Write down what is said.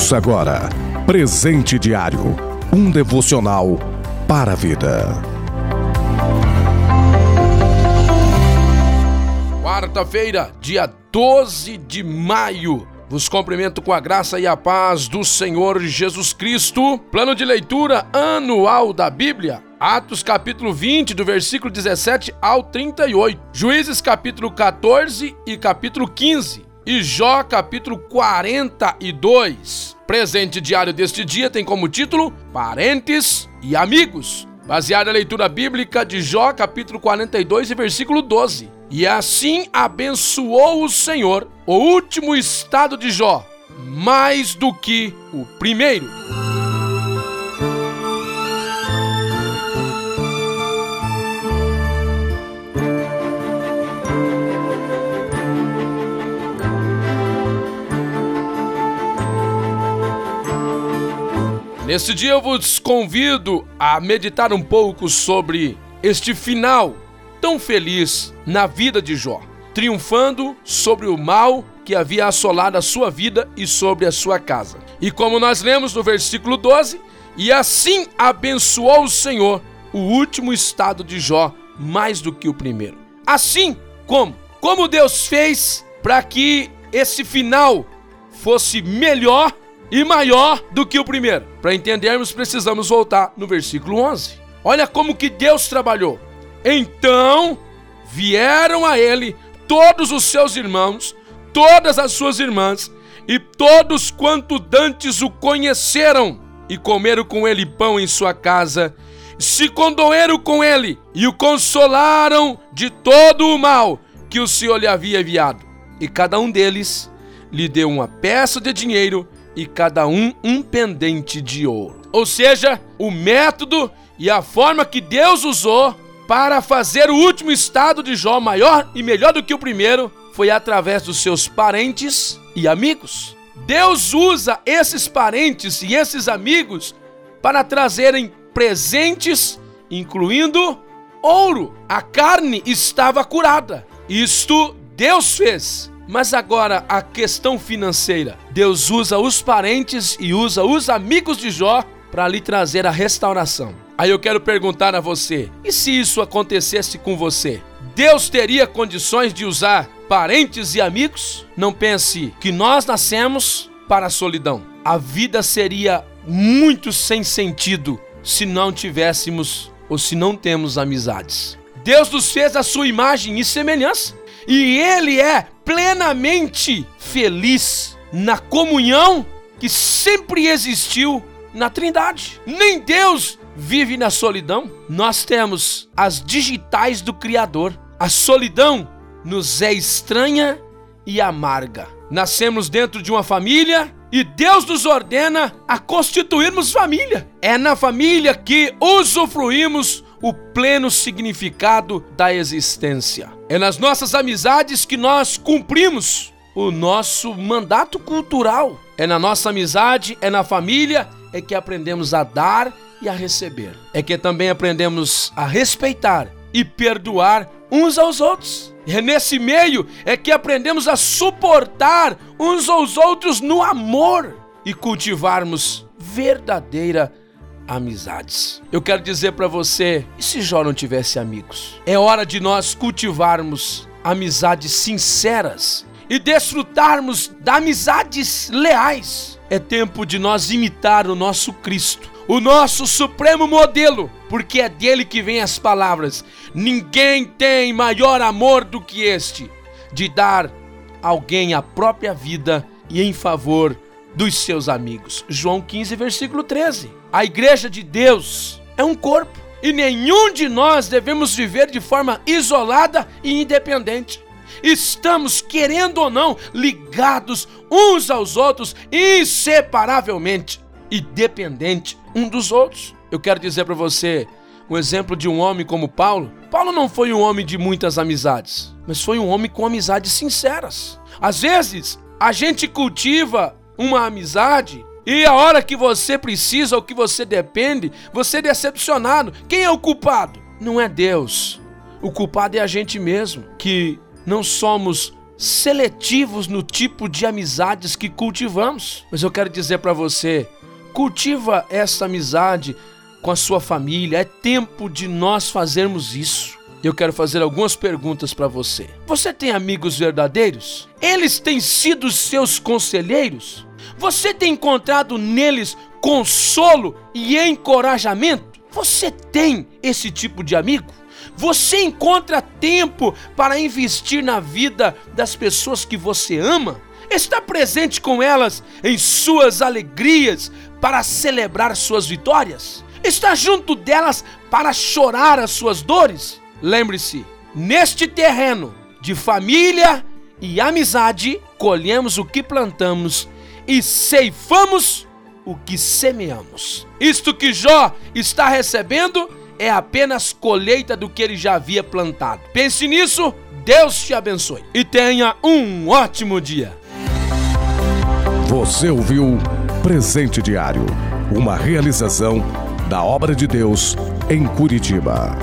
Ouça agora Presente Diário um devocional para a vida. Quarta-feira, dia 12 de maio. Vos cumprimento com a graça e a paz do Senhor Jesus Cristo. Plano de leitura anual da Bíblia. Atos capítulo 20, do versículo 17 ao 38. Juízes capítulo 14 e capítulo 15 e Jó capítulo 42. Presente diário deste dia tem como título Parentes e Amigos, baseado na leitura bíblica de Jó capítulo 42 e versículo 12. E assim abençoou o Senhor o último estado de Jó, mais do que o primeiro. Neste dia eu vos convido a meditar um pouco sobre este final tão feliz na vida de Jó, triunfando sobre o mal que havia assolado a sua vida e sobre a sua casa. E como nós lemos no versículo 12, e assim abençoou o Senhor o último estado de Jó mais do que o primeiro. Assim como? Como Deus fez para que esse final fosse melhor e maior do que o primeiro. Para entendermos, precisamos voltar no versículo 11. Olha como que Deus trabalhou. Então vieram a ele todos os seus irmãos, todas as suas irmãs, e todos quanto dantes o conheceram, e comeram com ele pão em sua casa, se condoeram com ele, e o consolaram de todo o mal que o Senhor lhe havia enviado. E cada um deles lhe deu uma peça de dinheiro e cada um um pendente de ouro. Ou seja, o método e a forma que Deus usou para fazer o último estado de Jó maior e melhor do que o primeiro foi através dos seus parentes e amigos. Deus usa esses parentes e esses amigos para trazerem presentes, incluindo ouro. A carne estava curada. Isto Deus fez. Mas agora a questão financeira. Deus usa os parentes e usa os amigos de Jó para lhe trazer a restauração. Aí eu quero perguntar a você: e se isso acontecesse com você? Deus teria condições de usar parentes e amigos? Não pense que nós nascemos para a solidão. A vida seria muito sem sentido se não tivéssemos ou se não temos amizades. Deus nos fez a sua imagem e semelhança. E ele é plenamente feliz na comunhão que sempre existiu na Trindade. Nem Deus vive na solidão. Nós temos as digitais do Criador. A solidão nos é estranha e amarga. Nascemos dentro de uma família e Deus nos ordena a constituirmos família. É na família que usufruímos o pleno significado da existência. É nas nossas amizades que nós cumprimos o nosso mandato cultural. É na nossa amizade, é na família, é que aprendemos a dar e a receber. É que também aprendemos a respeitar e perdoar uns aos outros. É nesse meio é que aprendemos a suportar uns aos outros no amor e cultivarmos verdadeira amizades. Eu quero dizer para você, e se Jó não tivesse amigos? É hora de nós cultivarmos amizades sinceras e desfrutarmos de amizades leais. É tempo de nós imitar o nosso Cristo, o nosso supremo modelo, porque é dele que vem as palavras: ninguém tem maior amor do que este, de dar alguém a própria vida e em favor dos seus amigos. João 15, versículo 13. A igreja de Deus é um corpo e nenhum de nós devemos viver de forma isolada e independente. Estamos, querendo ou não, ligados uns aos outros inseparavelmente e dependente um dos outros. Eu quero dizer para você um exemplo de um homem como Paulo. Paulo não foi um homem de muitas amizades, mas foi um homem com amizades sinceras. Às vezes, a gente cultiva uma amizade e a hora que você precisa ou que você depende, você é decepcionado. Quem é o culpado? Não é Deus. O culpado é a gente mesmo, que não somos seletivos no tipo de amizades que cultivamos. Mas eu quero dizer para você, cultiva essa amizade com a sua família. É tempo de nós fazermos isso. Eu quero fazer algumas perguntas para você. Você tem amigos verdadeiros? Eles têm sido seus conselheiros? Você tem encontrado neles consolo e encorajamento? Você tem esse tipo de amigo? Você encontra tempo para investir na vida das pessoas que você ama? Está presente com elas em suas alegrias para celebrar suas vitórias? Está junto delas para chorar as suas dores? Lembre-se, neste terreno de família e amizade, colhemos o que plantamos e ceifamos o que semeamos. Isto que Jó está recebendo é apenas colheita do que ele já havia plantado. Pense nisso, Deus te abençoe e tenha um ótimo dia. Você ouviu Presente Diário, uma realização da obra de Deus em Curitiba.